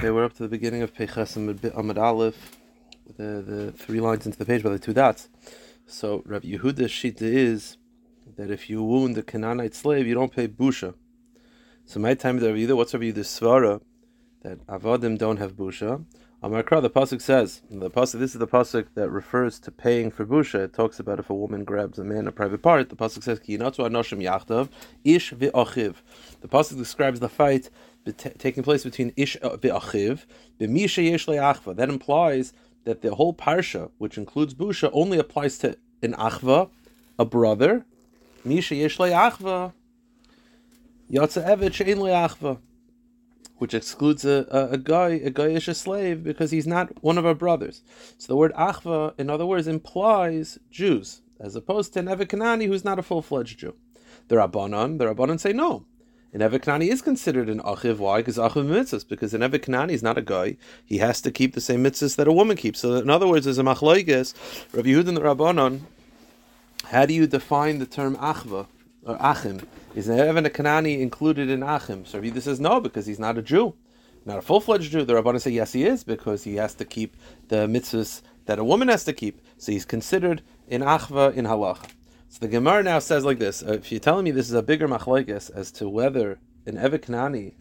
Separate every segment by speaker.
Speaker 1: Okay, we're up to the beginning of Peches Amid Aleph, the, the three lines into the page by the two dots. So Rav Yehuda's shita is that if you wound a Canaanite slave, you don't pay busha. So my time Rav Yehuda, what's Rav Yehuda's svara that avodim don't have busha? Amarkra, the pasuk says, the pasuk. This is the pasuk that refers to paying for busha. It talks about if a woman grabs a man a private part. The pasuk says, "Ki anoshim yachtav ish v'achiv." The pasuk describes the fight taking place between ish v'achiv b'misha yesh le'achva. That implies that the whole parsha, which includes busha, only applies to an achva, a brother. Misha yesh le'achva yatsa evet le'achva which excludes a, a, a guy, a guyish a slave, because he's not one of our brothers. So the word achva, in other words, implies Jews, as opposed to an who's not a full-fledged Jew. The Rabbanon, the Rabbanon say no. An Evikanani is considered an achiv. Why? Because achiv mitzvahs. Because an Evikanani is not a guy. He has to keep the same mitzvahs that a woman keeps. So in other words, there's a machloiges. Rav Yehud and the Rabbanon. How do you define the term achva or achim? Is Evan a Kanani included in Achim? So Rabbi says no, because he's not a Jew, not a full-fledged Jew. The Rabbanan say yes, he is, because he has to keep the mitzvahs that a woman has to keep. So he's considered in Achva in Halacha. So the Gemara now says like this: uh, If you're telling me this is a bigger machlekes as to whether an Evet Kanani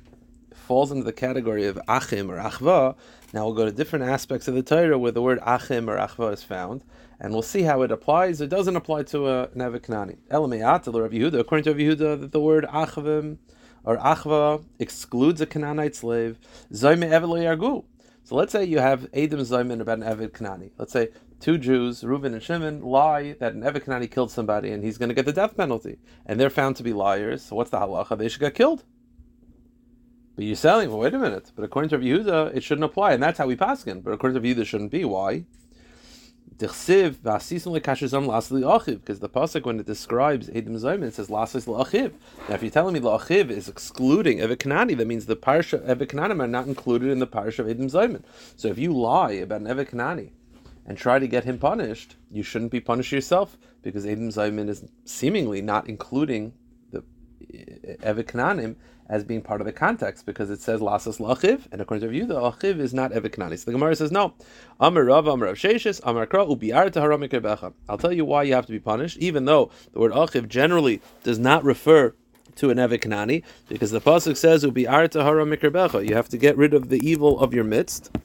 Speaker 1: falls into the category of Achim or Achva, now we'll go to different aspects of the Torah where the word Achim or Achva is found and we'll see how it applies. It doesn't apply to a Neve Kanani. Elameyat, Rav Yehuda, according to Rav Yehuda, that the word Achavim or Achva excludes a Canaanite slave. So let's say you have Adam Zayman about an Evid Kanani. Let's say two Jews, Reuben and Shimon, lie that an killed somebody and he's going to get the death penalty. And they're found to be liars. So what's the halacha? They should get killed. But you're selling, well, wait a minute. But according to Rav Yehuda, it shouldn't apply. And that's how we pass paskin. But according to Rav Yehuda, it shouldn't be. Why? because the pasuk when it describes Edom Zayim it says lasis la'achiv. Now, if you're telling me la'achiv is excluding Evikanani, that means the parsha of Evikanim are not included in the parsha of Edom Zayim. So if you lie about an Evikanani and try to get him punished, you shouldn't be punished yourself because Edom Zayim is seemingly not including the eh, Evikananim as being part of the context because it says lasas lachiv, and according to you, the lachiv is not eviknani. So the Gemara says no. I'll tell you why you have to be punished, even though the word achiv generally does not refer to an eviknani, because the pasuk says Ubiar tahara mikerbecha. You have to get rid of the evil of your midst.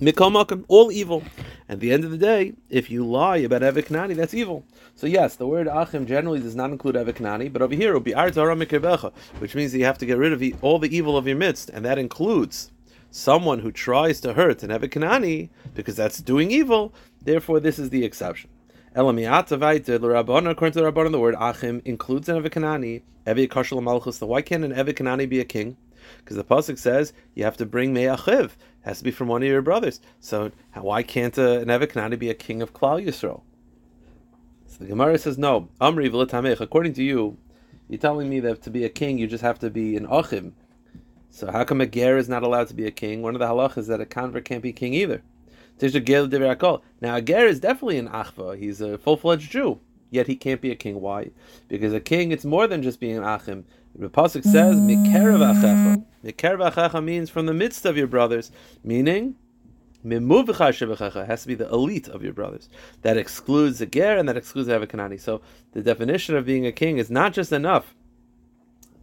Speaker 1: Mikomakim, all evil. At the end of the day, if you lie about Eviknani, that's evil. So yes, the word Achim generally does not include Eviknani, but over here it will be which means that you have to get rid of all the evil of your midst, and that includes someone who tries to hurt an Eviknani, because that's doing evil, therefore this is the exception. According to the Rabbanon, the word Achim includes an Evikanani, Evi Kashal Malchus. Why can't an Evikanani be a king? Because the pasuk says you have to bring me'achiv. It has to be from one of your brothers. So why can't a, an Eviknani be a king of Klal Yisrael? So the Gemara says no. Amri v'letamech. According to you, you're telling me that to be a king you just have to be an achim. So how come a ger is not allowed to be a king? One of the halachas is that a convert can't be king either. Now a ger is definitely an achva. He's a full-fledged Jew yet he can't be a king. Why? Because a king, it's more than just being an achim. The pasuk says, "Mikerev mm. achecha." Mikerev achecha means from the midst of your brothers, meaning has to be the elite of your brothers. That excludes the ger and that excludes the Avikanani. So the definition of being a king is not just enough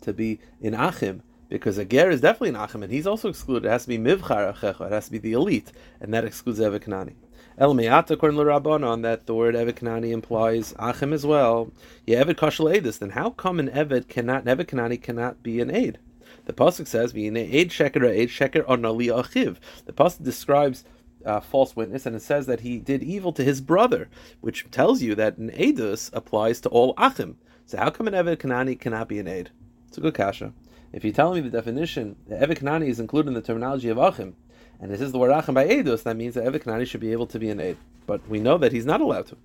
Speaker 1: to be in Achim, because a ger is definitely an Achim, and he's also excluded. It has to be mivchar achecha. It has to be the elite, and that excludes the Avikanani. El Me'at, according to Rabbanon, that the word Evet Kanani implies Achim as well. Yeah, Evet Kashal Edis. Then how come an Evet cannot, an cannot be an aid? The pasuk says, "V'ine aid sheker aid sheker onali achiv." The pasuk describes uh, false witness, and it says that he did evil to his brother, which tells you that an edus applies to all achim. So how come an Evet Kanani cannot be an aid? It's a good kasha. If you tell me the definition, the Evet Kanani is included in the terminology of achim, and this is the word Achim by Eidos, that means that Evet Kanani should be able to be an Eid. But we know that he's not allowed to.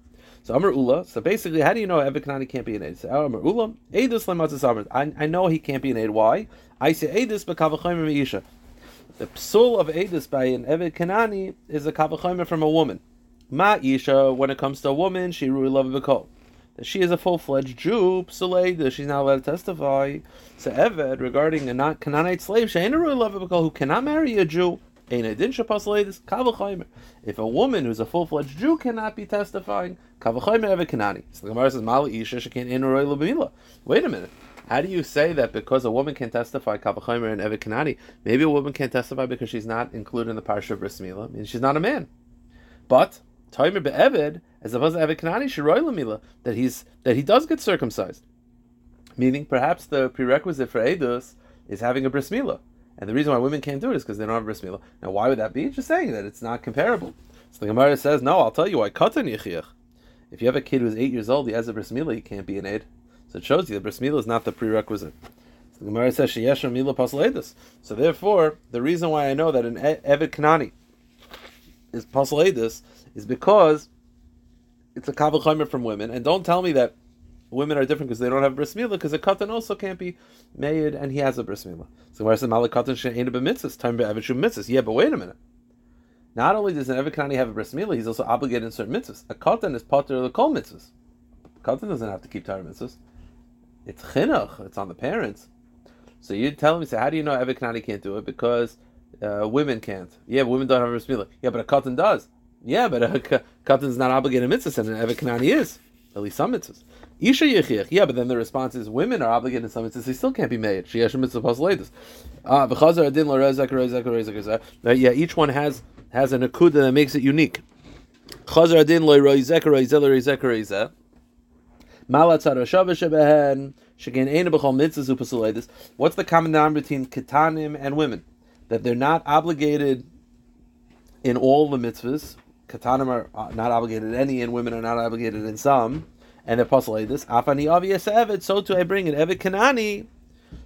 Speaker 1: So Amr Ula, so basically, how do you know Evet Kanani can't be an Eid? So Amr Ula, Eidos Lematzis Amr. I know he can't be an Eid. Why? I say Eidos Bekavachomer Meisha. The psul of Eidos by an Evet Kanani is a Kavachomer from a woman. Ma Isha, when it comes to a woman, she really love Bekol. That she is a full-fledged Jew, that she's not allowed to testify. So Eved, regarding a not Canaanite slave, who cannot marry a Jew, if a woman who's a full-fledged Jew cannot be testifying, so the Gemara says, Wait a minute. How do you say that because a woman can testify Kavachimer and Evet Kanani, maybe a woman can't testify because she's not included in the parsha of Bris? I mean, she's not a man. But Taimer be'eved, as opposed to Evet Kanani, Shiroy Lamila, that he's that he does get circumcised. Meaning, perhaps the prerequisite for Edus is having a Bris Mila. And the reason why women can't do it is because they don't have a Bris Mila. Now, why would that be? Just saying that it's not comparable. So the Gemara says, no, I'll tell you why. Katan. If you have a kid who's eight years old, he has a Bris Mila, he can't be an aid. So it shows you that bris milah is not the prerequisite. So the Gemara says sheyesh mila pasaledus. So therefore, the reason why I know that an Eved Kanani is pasaledus is because it's a kavachomer from women. And don't tell me that women are different because they don't have bris milah, because a katan also can't be made and he has a bris milah. So Gemara says malak katan she'ena b'mitzvahs, time be'evet shu mitzvahs. Yeah, but wait a minute. Not only does an Eved Kanani have a bris milah, he's also obligated in certain mitzvahs. A katan is part of the kol mitzvahs. Katan doesn't have to keep Torah mitzvahs. It's chinuch. It's on the parents. So you tell me, say, how do you know Eved Kanani can't do it? Because uh, women can't. Yeah, women don't have a responsibility. Yeah, but a katan does. Yeah, but a katan is not obligated in mitzvahs, and an Eved Kanani is. At least some mitzvahs. Isha yichiach. Yeah, but then the response is women are obligated in some mitzvahs. They still can't be made. She has mitzvah posulatus. Ah, v'chazar adin l'rezek rezek rezek Yeah, each one has has an akuda that makes it unique. Chazar adin l'rezek rezek rezek rezek. What's the common denominator between ketanim and women? That they're not obligated in all the mitzvahs. Ketanim are not obligated in any, and women are not obligated in some. And they're this. Afani obvious evet. So too I bring an evet kanani.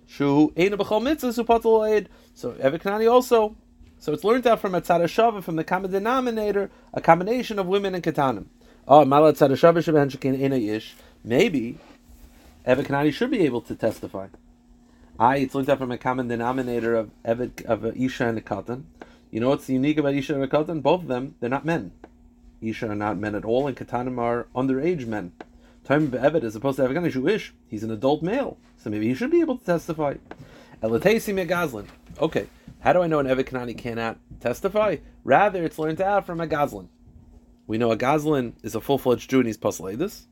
Speaker 1: Shu ena b'chol mitzvahs upatzal So evet kanani also. So it's learned out from a tzadashava, from the common denominator, a combination of women and ketanim. Oh, malat tzadashava sheben shekin ena ish. Maybe Evet Kanani should be able to testify. I it's looked at from a common denominator of Evet of Isha and a Katan. You know what's unique about Isha and Katan? Both of them, they're not men. Isha are not men at all, and Katanim are underage men. Time of Evet is supposed to have a. He's an adult male, so maybe he should be able to testify. Elatesi Megazlin. Okay, how do I know an Evet Kanani cannot testify? Rather, it's learned out from a Gazlin. We know a Gazlin is a full-fledged Jew and he's Pasaledis.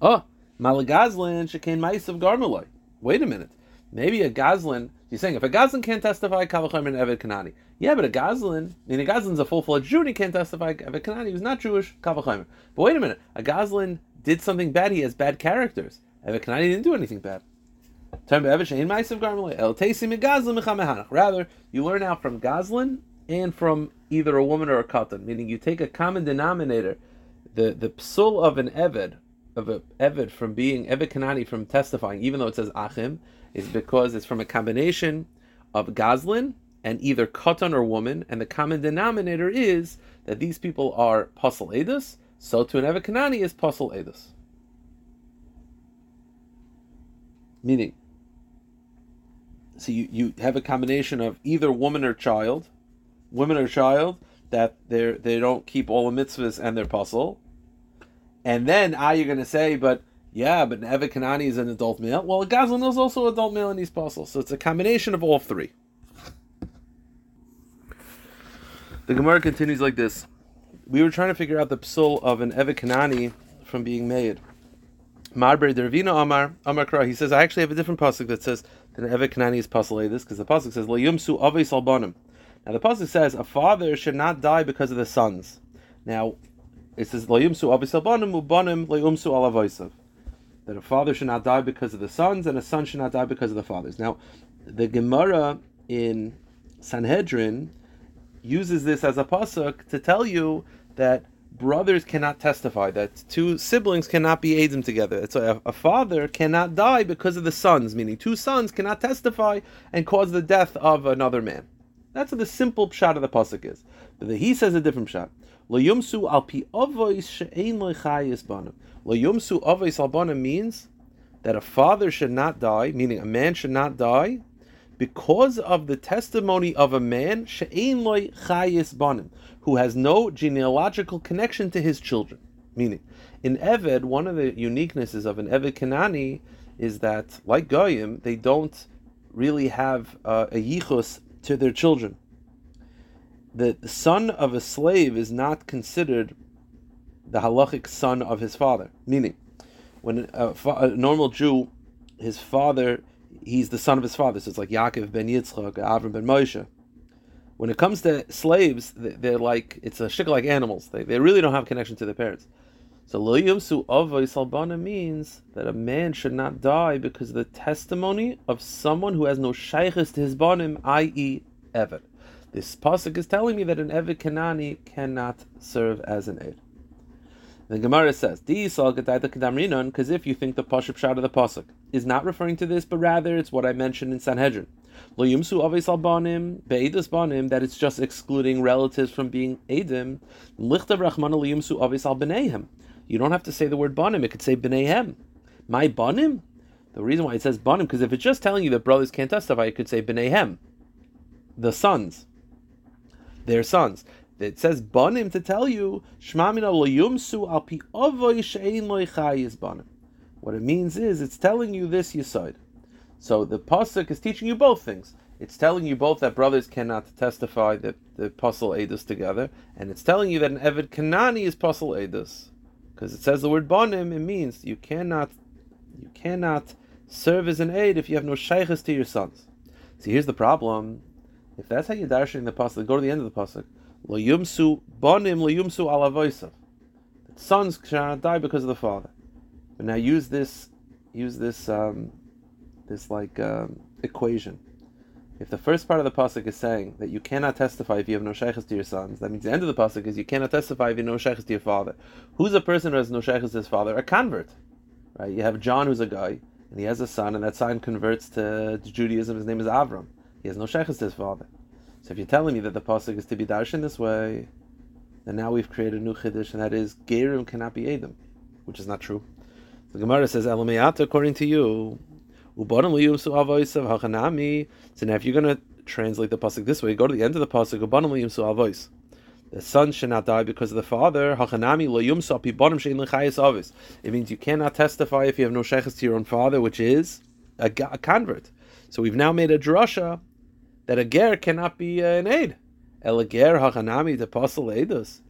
Speaker 1: Oh, ah, Malagazlin shekain of garmaloi. Wait a minute. Maybe a Gazlin. He's saying if a Gazlin can't testify, Kavachim and Evet Kanani. Yeah, but a Gazlin, I mean, a Gazlin's a full-fledged Jew and he can't testify. Evet Kanani who's not Jewish, Kavachim. But wait a minute. A Gazlin did something bad. He has bad characters. Evet Kanani didn't do anything bad. Rather, you learn out from Gazlin and from either a woman or a katan, meaning you take a common denominator, the the psul of an eved, of a Eved from being Eved Kanani from testifying, even though it says Achim, is because it's from a combination of Gazlin and either Katan or woman, and the common denominator is that these people are Pasal Edus, so to an Eved Kanani is Pasal Edus. Meaning, so you, you have a combination of either woman or child, woman or child, that they they don't keep all the mitzvahs and they're puzzle, and then, ah, you're going to say, but yeah, but Evet Kanani is an adult male. Well, Gazlan is also an adult male in these puzzles. So it's a combination of all three. The Gemara continues like this. We were trying to figure out the psul of an Evet Kanani from being made. Marbre Dervina Amar, Amar Kra, he says, I actually have a different pasuk that says that Evet Kanani is pasul this, because the pasuk says, Lo yumsu aves albanim. Now the pasuk says, a father should not die because of the sons. Now, it says loyumsu avisabanim ubanim loyumsu alavoisav. That a father should not die because of the sons, and a son should not die because of the fathers. Now, the Gemara in Sanhedrin uses this as a pasuk to tell you that brothers cannot testify, that two siblings cannot be aidim together. So a, a, father cannot die because of the sons, meaning two sons cannot testify and cause the death of another man. That's what the simple pshat of the pasuk is. But the, he says a different pshat. Lo yumsu al pi avois she'ein lechayis banim. Lo yumsu avois al banim means that a father should not die, meaning a man should not die, because of the testimony of a man she'ein loy chayis banim, who has no genealogical connection to his children. Meaning, in Eved, one of the uniquenesses of an Eved Kanani is that, like Goyim, they don't really have uh, a yichus to their children. The son of a slave is not considered the halachic son of his father. Meaning, when a, a, normal Jew, his father, he's the son of his father. So it's like Yaakov ben Yitzchak, Avram ben Moshe. When it comes to slaves, they're like it's a shik like animals. They, they really don't have connection to their parents. So lo yumsu avos salbana means that a man should not die because of the testimony of someone who has no shaykhis to his banim, i.e., Eved. This pasuk is telling me that an Eved Kanani cannot serve as an aid. The Gemara says, because if you think the Pashup shot of the Pasuk is not referring to this, but rather it's what I mentioned in Sanhedrin. That it's just excluding relatives from being edim. You don't have to say the word banim; it could say b'neihem. My banim. The reason why it says banim because if it's just telling you that brothers can't testify, it could say b'neihem, the sons, their sons. It says banim to tell you al pi banim. What it means is it's telling you this yisod. So the pasuk is teaching you both things. It's telling you both that brothers cannot testify that the apostle edus together, and it's telling you that an eved kanani is apostle edus, because it says the word banim. It means you cannot, you cannot serve as an aid if you have no shaykhs to your sons. See, here's the problem. If that's how you're darshing the pasuk, go to the end of the pasuk. Lo yumsu banim lo yumsu alavoisav. Sons cannot die because of the father. But now use this, use this, um, this like um, equation. If the first part of the pasuk is saying that you cannot testify if you have no shaykhs to your sons, that means the end of the pasuk is you cannot testify if you have no shaykhs to your father. Who's a person who has no shaykhs to his father? A convert, right? You have John, who's a guy, and he has a son, and that son converts to, to Judaism. His name is Avram. He has no shaykhs to his father. So if you're telling me that the pasuk is to be darshan this way, then now we've created a new chiddush, and that is gerim cannot be edim, which is not true. The Gemara says, "Elameyata, according to you, So now, if you're going to translate the pasuk this way, go to the end of the pasuk. The son should not die because of the father. It means you cannot testify if you have no sheikhs to your own father, which is a convert. So we've now made a drasha that a ger cannot be uh, an aid. El ger hachanami to apostle edus.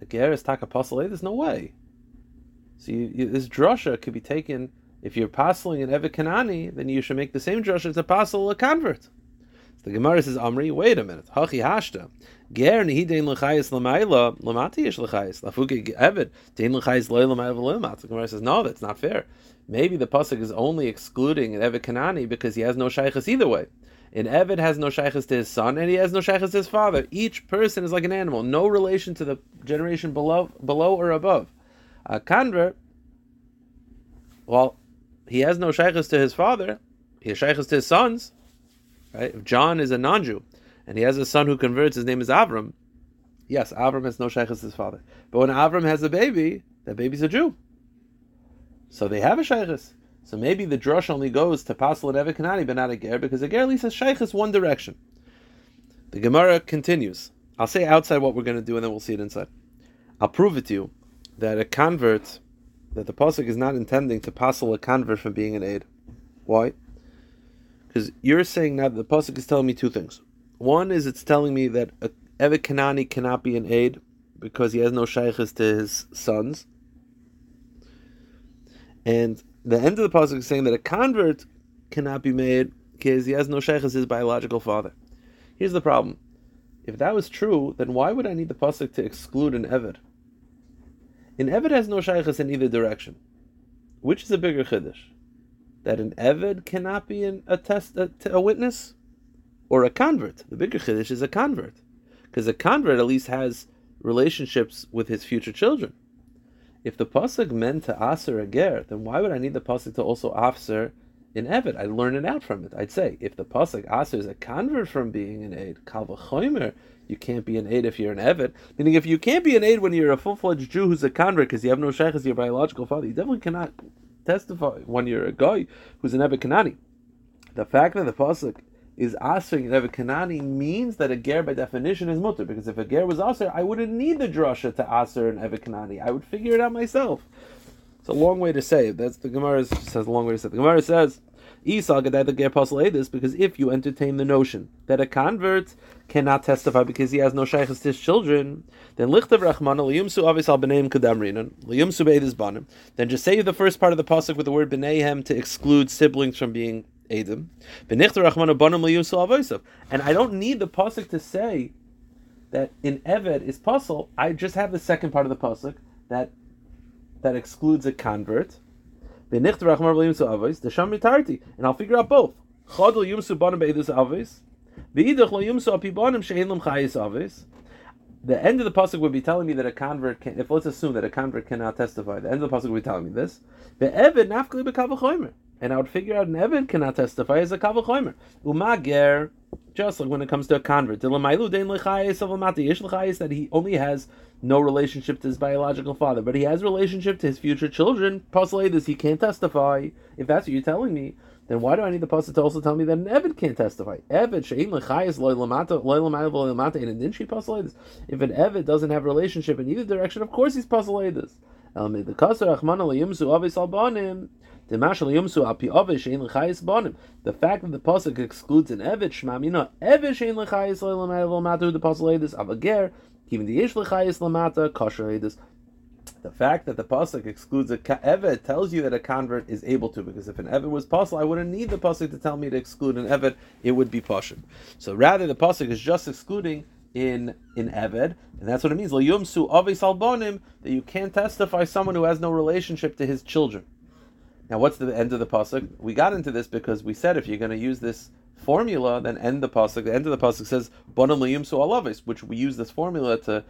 Speaker 1: A ger is tak apostle edus? No way. So you, you, this drasha could be taken. If you're apostling an Evet Kanani, then you should make the same drasha to apostle a convert. So the Gemara says, Amri, wait a minute. Hachi hashta. Ger nihidein l'chayis l'mayla, l'mati yesh l'chayis. Lafuke Evet, dein l'chayis loy l'mayla l'mat. The Gemara says, no, that's not fair. Maybe the pasuk is only excluding an Evet Kanani because he has no shaykhs either way. An Eved has no shaykhs to his son, and he has no shaykhs to his father. Each person is like an animal, no relation to the generation below, below or above. A convert, well, he has no shaykhs to his father. He has shaykhs to his sons. Right? If John is a non-Jew, and he has a son who converts, his name is Avram. Yes, Avram has no shaykhs to his father. But when Avram has a baby, that baby's a Jew. So they have a shaykhs. So maybe the drush only goes to Pasal and Evikanani, but not a Ger, because a Ger at least has Shaykhis one direction. The Gemara continues. I'll say outside what we're going to do, and then we'll see it inside. I'll prove it to you that a convert, that the Pasuk is not intending to Pasal a convert from being an aid. Why? Because you're saying now that the Pasuk is telling me two things. One is it's telling me that a Evikanani cannot be an aid because he has no Shaykhis to his sons. And the end of the pasuk is saying that a convert cannot be made because he has no sheikh as his biological father. Here's the problem: if that was true, then why would I need the pasuk to exclude an eved? An eved has no shaykhs in either direction. Which is a bigger chiddush? That an eved cannot be an, a test a, a witness, or a convert. The bigger chiddush is a convert, because a convert at least has relationships with his future children. If the pasuk meant to aser a ger, then why would I need the pasuk to also aser in Eved? I'd learn it out from it. I'd say if the pasuk asers a convert from being an aid, kalvachomer, you can't be an aid if you're an Eved. Meaning, if you can't be an aid when you're a full fledged Jew who's a convert because you have no shaykh as your biological father, you definitely cannot testify when you're a guy who's an Eved Kanani. The fact that the pasuk is an Evet Kanani means that a ger by definition is mutter, because if a ger was aser, I wouldn't need the drasha to aser an Evet Kanani. I would figure it out myself. It's a long way to say. it. That's the Gemara says a long way to say. The Gemara says, Esau the ger apostle this because if you entertain the notion that a convert cannot testify because he has no shaykhs to his children, then lichtav rachmana liyumsu avis al b'neim kadamrinan liyumsu beidis banim. Then just say the first part of the pasuk with the word b'neihem to exclude siblings from being And I don't need the pasuk to say that in Eved is puzzle. I just have the second part of the pasuk that that excludes a convert. And I'll figure out both. The end of the pasuk would be telling me that a convert can. If let's assume that a convert cannot testify, the end of the pasuk would be telling me this. And I would figure out an Evan cannot testify as a Kavachomer. Umager, just like when it comes to a convert, that he only has no relationship to his biological father, but he has relationship to his future children. Puzzle this, he can't testify. If that's what you're telling me, then why do I need the pasuk to also tell me that an Evid can't testify? Evid shein lechayis loy lamata loy lamata loy lamata and then she puzzle If an Evid doesn't have relationship in either direction, of course he's puzzle this. The kasar achmana avis albanim. The fact that the pasuk excludes an evet shmamina evet shein lechayis lamata the pasuk edus avager even the yesh lechayis lamata kosher edus. The fact that the pasuk excludes a evet tells you that a convert is able to, because if an evet was pasuk, I wouldn't need the pasuk to tell me to exclude an evet; it would be pasuk. So rather, the pasuk is just excluding in in Eved, and that's what it means. Yumsu avis albonim that you can't testify someone who has no relationship to his children. Now, what's the end of the pasuk? We got into this because we said if you're going to use this formula, then end the pasuk. The end of the pasuk says bonam liyumsu alavis, which we use this formula to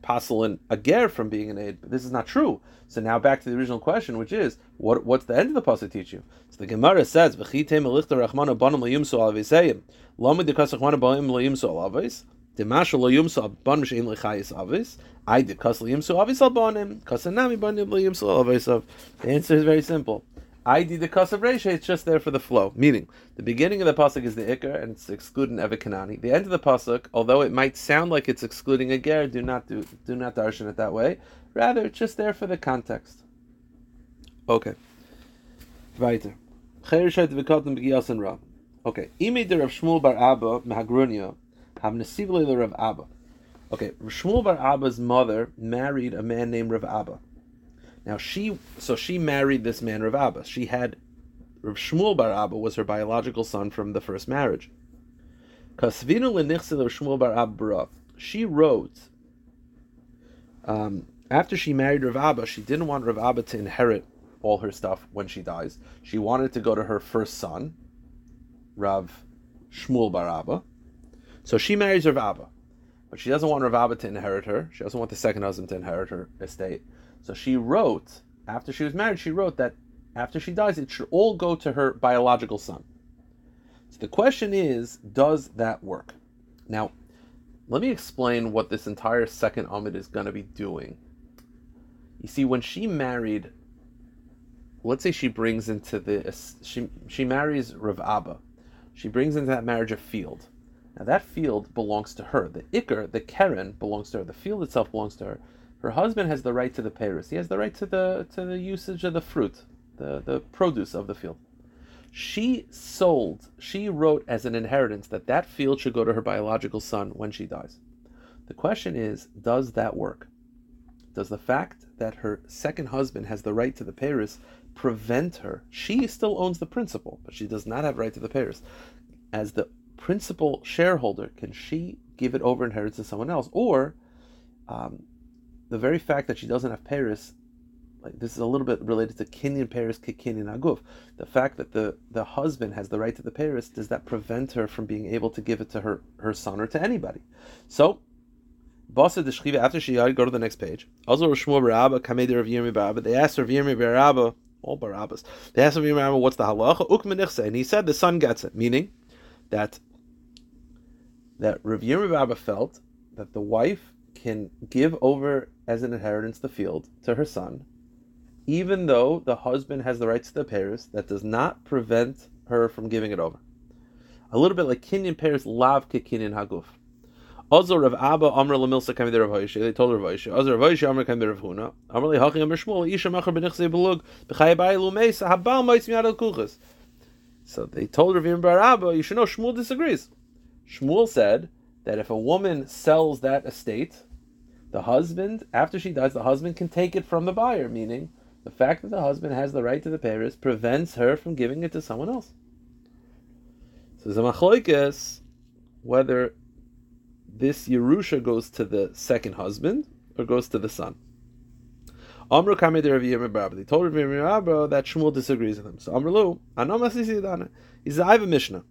Speaker 1: passel an a ger from being an aid. But this is not true. So now back to the original question, which is what what's the end of the pasuk teach you? So the Gemara says v'chitem elichta rachmana bonam liyumsu alavisayim lamed dekasachmana bonam liyumsu alavis. Demasha lo yumsu abon shein lechayis avis. I did kas liyumsu avis albonim. Kasanami bonim liyumsu avis. The answer is very simple. I did the of Reisha, it's just there for the flow. Meaning, the beginning of the pasuk is the ikar, and it's excluding Evikanani. The end of the pasuk, although it might sound like it's excluding a ger, do not do do not darshan it that way. Rather, it's just there for the context. Okay. Weiter. Okay. Ime der Rav Shmuel bar Abba mehagrunia have nesivle Rav Abba. Okay, Shmuel bar Abba's mother married a man named Rav Abba. Now she, so she married this man Rav Abba. She had Rav Shmuel Bar Abba was her biological son from the first marriage. Kasvinu lenichsel Shmuel Bar Abba. She wrote. Um, after she married Rav Abba, she didn't want Rav Abba to inherit all her stuff when she dies. She wanted to go to her first son, Rav Shmuel Bar Abba. So she marries Rav Abba, but she doesn't want Rav Abba to inherit her. She doesn't want the second husband to inherit her estate. So she wrote, after she was married, she wrote that after she dies, it should all go to her biological son. So the question is, does that work? Now, let me explain what this entire second Amid is going to be doing. You see, when she married, let's say she brings into the she she marries Rav Abba, she brings into that marriage a field. Now that field belongs to her. The Iker, the Keren, belongs to her. The field itself belongs to her. Her husband has the right to the Paris. He has the right to the to the usage of the fruit, the, the produce of the field. She sold, she wrote as an inheritance that that field should go to her biological son when she dies. The question is, does that work? Does the fact that her second husband has the right to the Paris prevent her? She still owns the principal, but she does not have right to the Paris. As the principal shareholder, can she give it over inheritance to someone else? Or um, the very fact that she doesn't have Paris, like this is a little bit related to Kenyan Paris, Kenyan Aguf. The fact that the, the husband has the right to the Paris, does that prevent her from being able to give it to her, her son or to anybody? So, Basa the Shchiva, after she go to the next page. Also, Shmuel Barabba, Kamedi Rav Yirmi Barabba, they asked Rav Yirmi Barabba, all Barabbas, they asked Rav Yirmi Barabba, what's the halacha? Ukmenichse, and he said the son gets it, meaning that that Rav Barabba felt that the wife can give over as an inheritance the field to her son, even though the husband has the rights to the Paris, that does not prevent her from giving it over. A little bit like Kinyan Paris Lav Kinyan Haguf. Azor of Abba Amr Lamilsa came there Rav Hoyshe. They told Rav Hoyshe. Azor Rav Hoyshe Amr came there Rav Huna. Amr Li Hachi Amr Shmuel Isha Macher Benichse Belug B'Chay Bai Lumeisa Habal Moitz Miyad Al Kuchas. So they told Rav Yirm Bar Abba, you should know Shmuel disagrees. Shmuel said that if a woman sells that estate, the husband, after she dies, the husband can take it from the buyer, meaning the fact that the husband has the right to the Paris prevents her from giving it to someone else. So machloikes whether this Yerusha goes to the second husband or goes to the son. Amru Kamei de Rav Yirmiyah They told Rav that Shmuel disagrees with him. So Amru Lu, Anam Asisi He says, I have a Mishnah.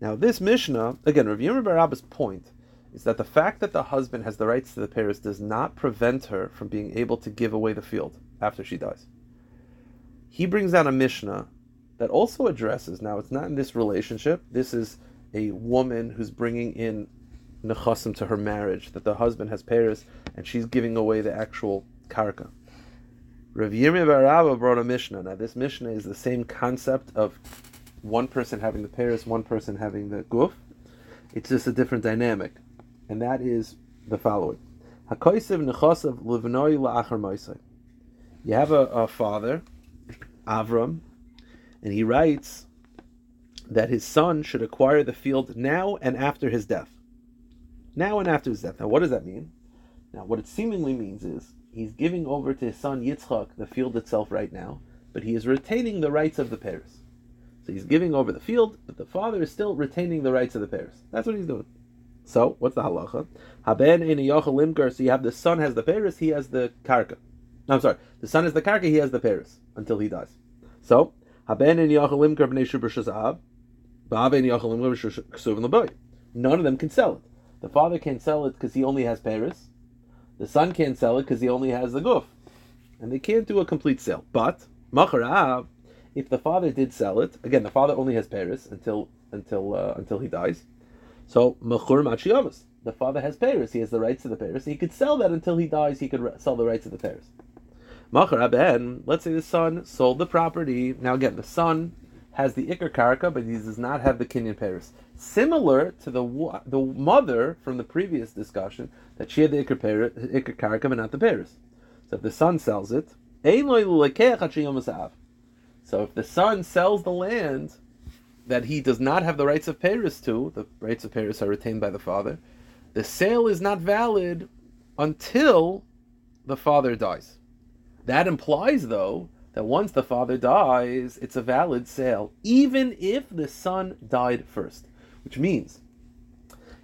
Speaker 1: Now this Mishnah, again, Rav Yirmiyah point is that the fact that the husband has the rights to the Paris does not prevent her from being able to give away the field after she dies. He brings down a Mishnah that also addresses, now it's not in this relationship, this is a woman who's bringing in nechasim to her marriage, that the husband has Paris and she's giving away the actual karka. Rav Yirmiyah Barabba brought a Mishnah. Now this Mishnah is the same concept of one person having the Paris, one person having the guf. It's just a different dynamic and that is the following: livnoi la'achar You have a, a father, Avram, and he writes that his son should acquire the field now and after his death. Now and after his death. Now, what does that mean? Now, what it seemingly means is he's giving over to his son Yitzchak the field itself right now, but he is retaining the rights of the Paris. So he's giving over the field, but the father is still retaining the rights of the Paris. That's what he's doing. So what's the halacha? Haben in limker. So you have the son has the paris, he has the karka. No, I'm sorry. The son has the karka, he has the paris until he dies. So haben in limker b'nei. Ba'av limker None of them can sell it. The father can't sell it because he only has paris. The son can't sell it because he only has the guf, and they can't do a complete sale. But macharav, if the father did sell it, again, the father only has paris until until uh, until he dies. So mechur machiyamas. The father has Paris. He has the rights to the Paris. He could sell that until he dies. He could re- sell the rights to the Paris. Machar aben. Let's say the son sold the property. Now again, the son has the ikar karka, but he does not have the kinyan Paris. Similar to the the mother from the previous discussion that she had the ikar, Paris, ikar karka, but not the Paris. So if the son sells it, so if the son sells the land that he does not have the rights of Paris to, the rights of Paris are retained by the father, the sale is not valid until the father dies. That implies, though, that once the father dies, it's a valid sale, even if the son died first. Which means,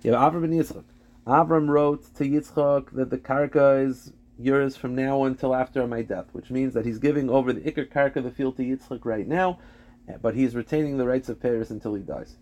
Speaker 1: you have Avram and Yitzchak. Avram wrote to Yitzchak that the karka is yours from now until after my death, which means that he's giving over the ikar karka, the field, to Yitzchak right now, but he is retaining the rights of Paris until he dies.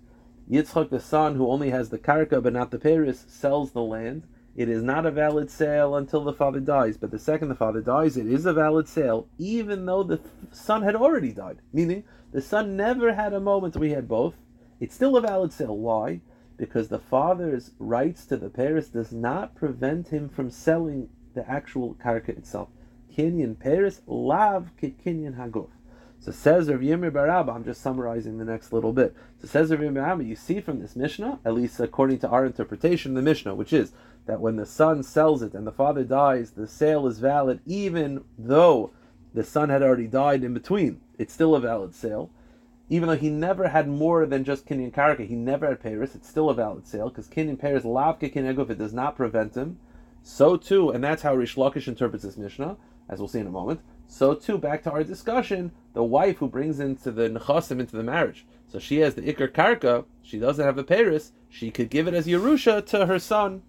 Speaker 1: Yitzchak, the son, who only has the karka but not the Paris, sells the land. It is not a valid sale until the father dies, but the second the father dies, it is a valid sale, even though the son had already died. Meaning, the son never had a moment we had both. It's still a valid sale. Why? Because the father's rights to the Paris does not prevent him from selling the actual karka itself. Kinyan Paris, lav kinyan haguf. So says Rav Yirmi Barabba, I'm just summarizing the next little bit. So says Rav Yirmi Barabba, you see from this Mishnah, at least according to our interpretation of the Mishnah, which is that when the son sells it and the father dies, the sale is valid even though the son had already died in between. It's still a valid sale. Even though he never had more than just Kinyan Karaka, he never had Paris, it's still a valid sale, because Kinyan Paris, Lavka Kinegov, it does not prevent him. So too, and that's how Rish Lakish interprets this Mishnah, as we'll see in a moment. So too, back to our discussion, the wife who brings into the nechasim into the marriage, so she has the ikar karka, she doesn't have the paris, she could give it as yerusha to her son,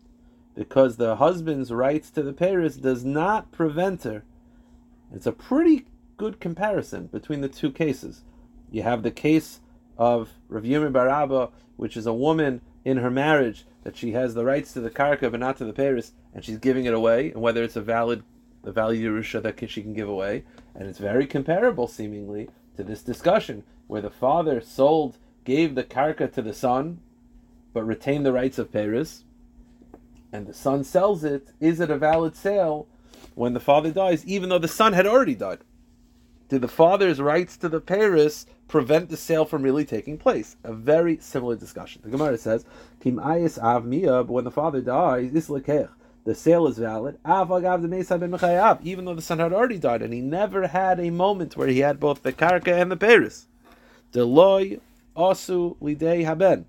Speaker 1: because the husband's rights to the paris does not prevent her. It's a pretty good comparison between the two cases. You have the case of Rav Yirmi Barabba, which is a woman in her marriage that she has the rights to the karka but not to the paris, and she's giving it away, and whether it's a valid a value Yerusha that she can give away, and it's very comparable, seemingly, to this discussion where the father sold, gave the karka to the son, but retained the rights of Paris, and the son sells it. Is it a valid sale when the father dies, even though the son had already died? did the father's rights to the Paris prevent the sale from really taking place? A very similar discussion. The Gemara says, Kim ayis av but when the father dies, this lekech, the sale is valid. Even though the son had already died, and he never had a moment where he had both the karka and the Paris. Deloy asu lidei haben,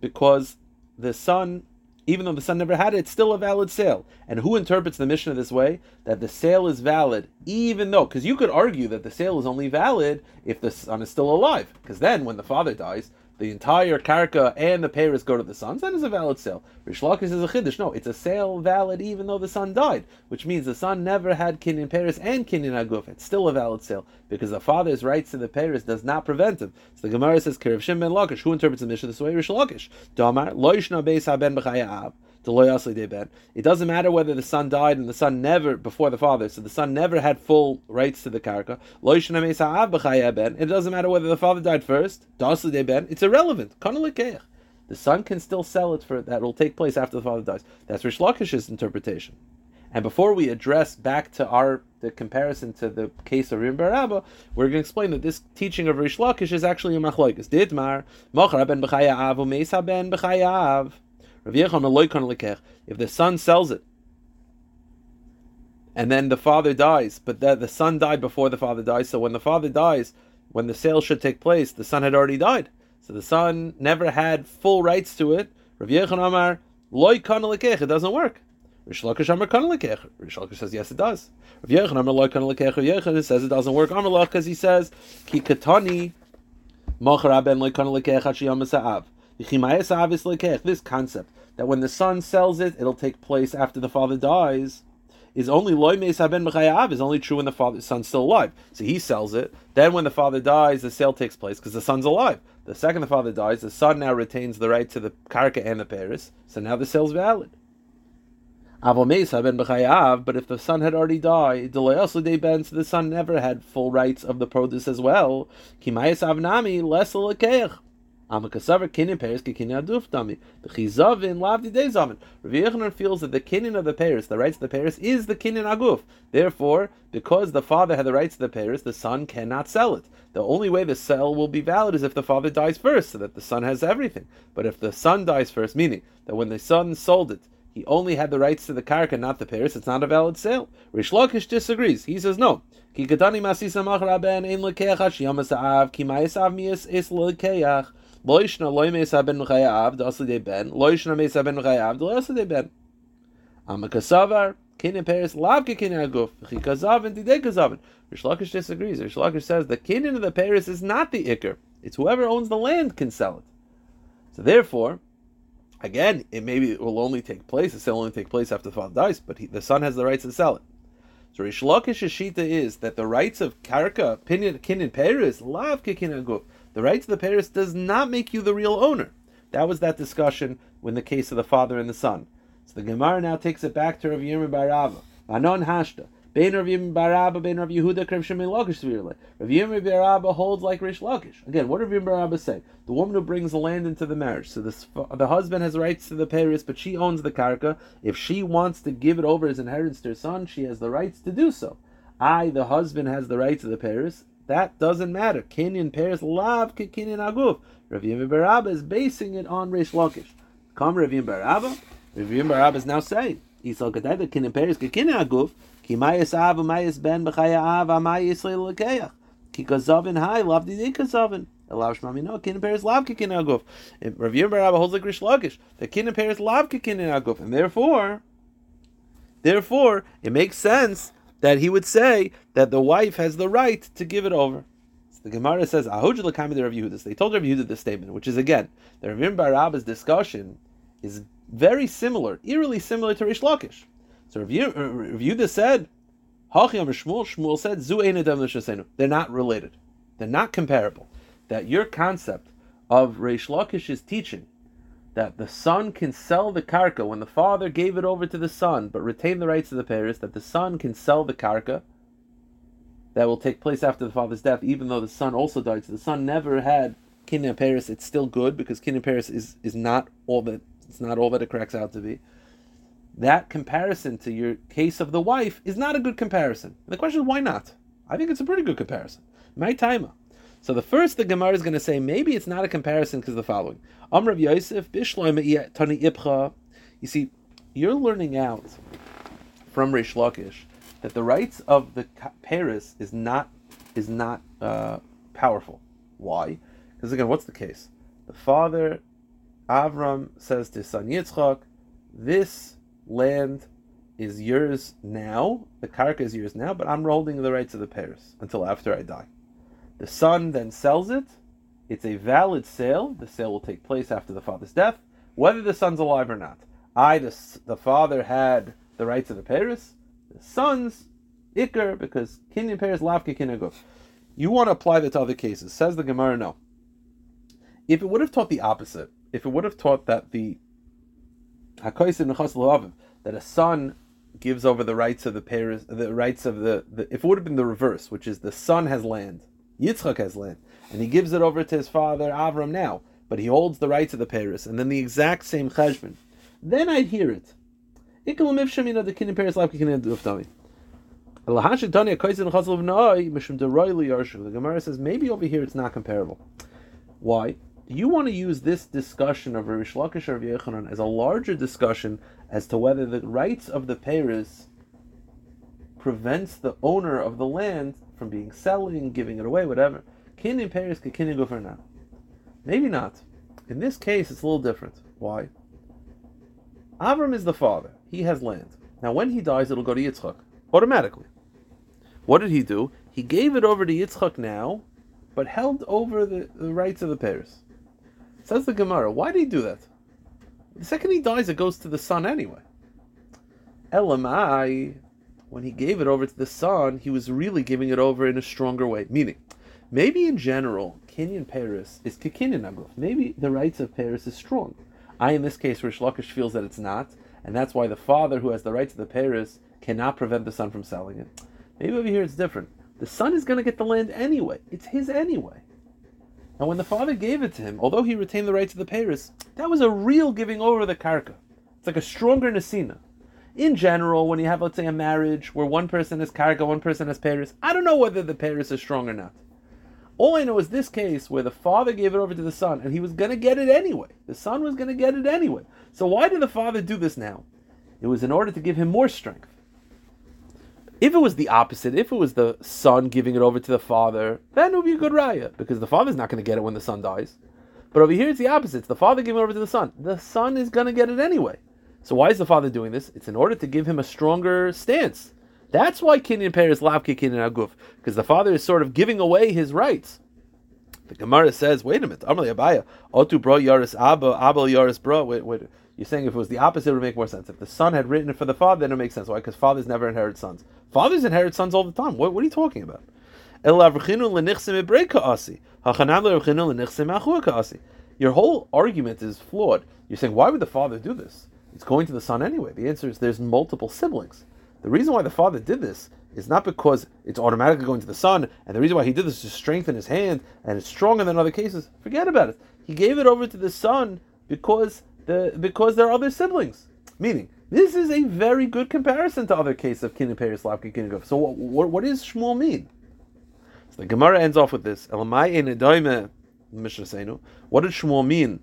Speaker 1: because the son even though the son never had it, it's still a valid sale. And who interprets the Mishnah this way? That the sale is valid, even though, because you could argue that the sale is only valid if the son is still alive. Because then, when the father dies, the entire karka and the payers go to the sons, that is a valid sale. Rish Lakish is a chiddush. No, it's a sale valid even though the son died, which means the son never had kinyan payers and kinyan aguf. It's still a valid sale because the father's rights to the payers does not prevent him. So the Gemara says, Kirav Shem ben Lakish. Who interprets the mission this way? Rish Lakish. Damar loishna beis haben b'chayav. It doesn't matter whether the son died and the son never before the father, so the son never had full rights to the karka. It doesn't matter whether the father died first. It's irrelevant. The son can still sell it for that will take place after the father dies. That's Rish Lakish's interpretation. And before we address back to our the comparison to the case of Rim Barabba, we're going to explain that this teaching of Rish Lakish is actually a machlokes. Didmar, mochar ben b'chayav, mesa ben b'chayav. If the son sells it, and then the father dies, but the, the son died before the father dies, so when the father dies, when the sale should take place, the son had already died. So the son never had full rights to it. Rav Amar, loy it doesn't work. Rish Lakish Amar. Rish Lakish says yes, it does. Rav Amar loy. Rav says it doesn't work. Amar because he says ki katani machar ben loy. This concept that when the son sells it, it'll take place after the father dies, is only loy is only true when the father son's still alive. So he sells it. Then when the father dies, the sale takes place because the son's alive. The second the father dies, the son now retains the right to the karka and the paris. So now the sale's valid. But if the son had already died, ben, so the son never had full rights of the produce as well. less Amakasavar kinin pears kinin aduf dami. The chizavin lavdi dezavin. Rav Yechanan feels that the kinin of the pears, the rights of the pears, is the kinin aguf. Therefore, because the father had the rights of the pears, the son cannot sell it. The only way the sale will be valid is if the father dies first, so that the son has everything. But if the son dies first, meaning that when the son sold it, he only had the rights to the karka, not the paris. It's not a valid sale. Rish Lakish disagrees. He says no. Ki masisa machra ben ein lekeach ki is lekeach. Loishna loy mesa ben chayav dasi de ben. Loishna mesa ben chayav dasi de ben. Amakasavar kinin peres lav kinin aguf chikazav and didei kazav. Rish Lakish disagrees. Rish Lakish says the kinin of the peres is not the ikr. It's whoever owns the land can sell it. So therefore, again, it maybe it will only take place. Sale will only take place after the father dies, but he, the son has the rights to sell it. So Rish Lakish's shita is that the rights of karka, pinin, kinin peres, lav kinin aguf. The right to the Paris does not make you the real owner. That was that discussion in the case of the father and the son. So the Gemara now takes it back to Rav Yirmi Barava. Anon Hashta. Bein Rav Yirmi Baraba, Rav Yehuda, Krem Shemei Lakish. Rav Yirmi holds like Rish Lakish. Again, what did Rav Yirmi Baraba say? The woman who brings the land into the marriage. So this, the husband has rights to the Paris, but she owns the karka. If she wants to give it over as inheritance to her son, she has the rights to do so. I, the husband, has the rights to the Paris, that doesn't matter. Kenyan pairs lav Kenyan aguf. Rav Yim is basing it on Reish Lakish. Come Rav Yim. Rav Yim is now saying Kadai that Kenyan pairs Kenyan aguf. Ki mayas av mayas ben b'chaya av amayis le'lekeach. Ki kazavin hai lav didi kazavin. Elav shmami no Kenyan pairs lav Kenyan aguf. Rav Yim holds like Reish Lakish. The Kenyan pairs lav Kenyan aguf, and therefore, therefore, it makes sense that he would say that the wife has the right to give it over. So the Gemara says, Rav Yehuda. They told Rav Yehuda this statement, which is again, the Ravim Barabba's discussion is very similar, eerily similar to Rish Lakish. So Rav uh, Yehuda said, Hachiyam Shmuel, Shmuel said, Zu They're not related. They're not comparable. That your concept of Rish Lakish's teaching that the son can sell the karka when the father gave it over to the son, but retain the rights of the parents, that the son can sell the karka that will take place after the father's death, even though the son also died. So the son never had kinyan paris. It's still good because kinyan paris is, is not all that it's not all that it cracks out to be. That comparison to your case of the wife is not a good comparison. And the question is why not? I think it's a pretty good comparison. My timer. So the first the Gemara is going to say maybe it's not a comparison because the following. You see, you're learning out from Rish Lakish that the rights of the Paris is not is not uh, powerful. Why? Because again, what's the case? The father Avram says to son Yitzchak, "This land is yours now. The karka is yours now, but I'm holding the rights of the Paris until after I die." The son then sells it. It's a valid sale. The sale will take place after the father's death, whether the son's alive or not. I, the, the father, had the rights of the Paris. The son's Iker, because Kinyan Paris, Lavka Kinyan You want to apply that to other cases. Says the Gemara, no. If it would have taught the opposite, if it would have taught that the that a son gives over the rights of the Paris, the rights of the, the, if it would have been the reverse, which is the son has land, Yitzchak has land, and he gives it over to his father Avram now, but he holds the rights of the Paris, and then the exact same cheshbon, then I'd hear it. The Gemara says maybe over here it's not comparable. Why? you want to use this discussion of Rish Lakish or Yochanan as a larger discussion as to whether the rights of the Paris prevents the owner of the land from being selling, giving it away, whatever. Kinyan Paris can Kinyan go for now. Maybe not. In this case, it's a little different. Why? Avram is the father. He has land. Now, when he dies, it'll go to Yitzchak automatically. What did he do? He gave it over to Yitzchak now, but held over the, the rights of the Paris. Says the Gemara, why did he do that? The second he dies, it goes to the son anyway. Elamai, when he gave it over to the son, he was really giving it over in a stronger way. Meaning, maybe in general, Kenyan Paris is Kikinyan Aguf. Maybe the rights of Paris is strong. I, in this case, Rish Lakish feels that it's not, and that's why the father who has the rights of the Paris cannot prevent the son from selling it. Maybe over here it's different. The son is going to get the land anyway. It's his anyway. And when the father gave it to him, although he retained the rights of the Paris, that was a real giving over the karka. It's like a stronger nasina. In general, when you have, let's say, a marriage where one person has karka, one person has Paris, I don't know whether the Paris is strong or not. All I know is this case where the father gave it over to the son and he was going to get it anyway. The son was going to get it anyway. So why did the father do this now? It was in order to give him more strength. If it was the opposite, if it was the son giving it over to the father, then it would be a good raya because the father's not going to get it when the son dies. But over here, it's the opposite. It's the father giving it over to the son. The son is going to get it anyway. So why is the father doing this? It's in order to give him a stronger stance. That's why Kinyan Peir is Lavke Kinyan Aguf, because the father is sort of giving away his rights. The Gemara says, wait a minute, Amali Abaye, Otu bro yaris abba, abel yaris bro. Wait, wait. You're saying if it was the opposite, it would make more sense. If the son had written it for the father, then it makes sense. Why? Because fathers never inherit sons. Fathers inherit sons all the time. What, what are you talking about? Your whole argument is flawed. You're saying, why would the father do this? It's going to the son anyway. The answer is there's multiple siblings. The reason why the father did this is not because it's automatically going to the son, and the reason why he did this is to strengthen his hand, and it's stronger than other cases. Forget about it. He gave it over to the son because the, because there are other siblings. Meaning, this is a very good comparison to other cases of Kinyan Peris Lavka Kinyan So what, what, what does Shmuel mean? So the Gemara ends off with this. What did Shmuel mean?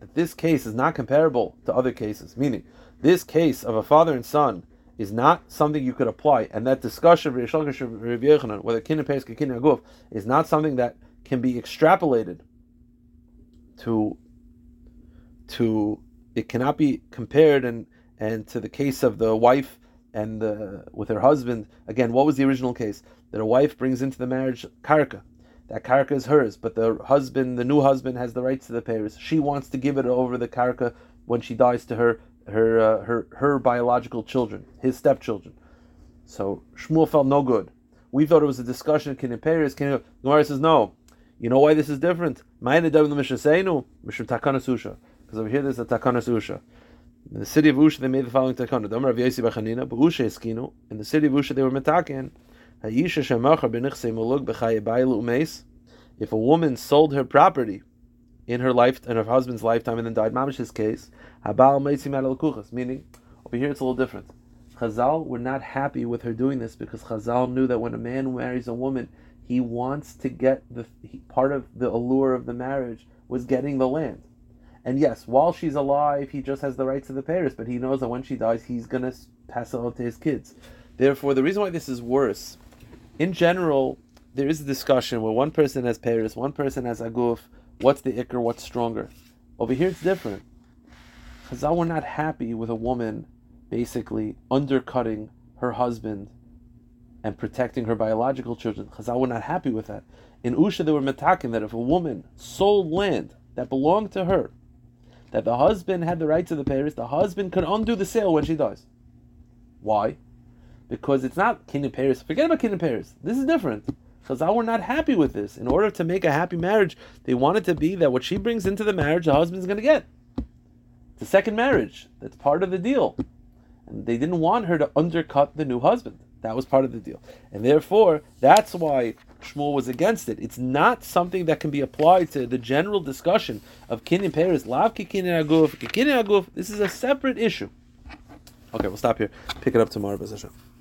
Speaker 1: That this case is not comparable to other cases. Meaning, this case of a father and son is not something you could apply, and that discussion whether Kinyan Peris Kinyan Aguf is not something that can be extrapolated to to it cannot be compared and and to the case of the wife and the with her husband. Again, what was the original case? That a wife brings into the marriage karka. That karka is hers, but the husband, the new husband, has the rights to the payers. She wants to give it over the karka when she dies to her her uh, her her biological children, his stepchildren. So Shmuel felt no good. We thought it was a discussion. Can it pay? Can? Gemara says no. You know why this is different? Because over here there's a takana susha. In the city of Usha, they made the following takana. In the city of Usha, they were metaken. If a woman sold her property in her life, in her husband's lifetime, and then died, mamish's case. Meaning, over here it's a little different. Chazal were not happy with her doing this because Chazal knew that when a man marries a woman, he wants to get the he, part of the allure of the marriage was getting the land. And yes, while she's alive, he just has the rights of the Paris, but he knows that when she dies, he's going to pass it on to his kids. Therefore, the reason why this is worse, in general, there is a discussion where one person has Paris, one person has Aguf, what's the Iker, what's stronger. Over here, it's different. Chazal were not happy with a woman basically undercutting her husband and protecting her biological children. Chazal were not happy with that. In Usha, they were metaking that if a woman sold land that belonged to her, that the husband had the right to the Paris, the husband could undo the sale when she dies. Why? Because it's not Kinyan Paris. Forget about Kinyan Paris. This is different. Chazal were not happy with this. In order to make a happy marriage, they wanted to be that what she brings into the marriage, the husband's going to get. It's a second marriage. That's part of the deal. And they didn't want her to undercut the new husband. That was part of the deal. And therefore, that's why Shmuel was against it. It's not something that can be applied to the general discussion of Kinyan Paris, Lav Kinyan Aguf, Kinyan Aguf. This is a separate issue. Okay, we'll stop here. Pick it up tomorrow, Hashem.